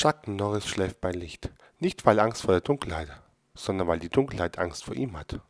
Chuck Norris schläft bei Licht. Nicht weil Angst vor der Dunkelheit, sondern weil die Dunkelheit Angst vor ihm hat.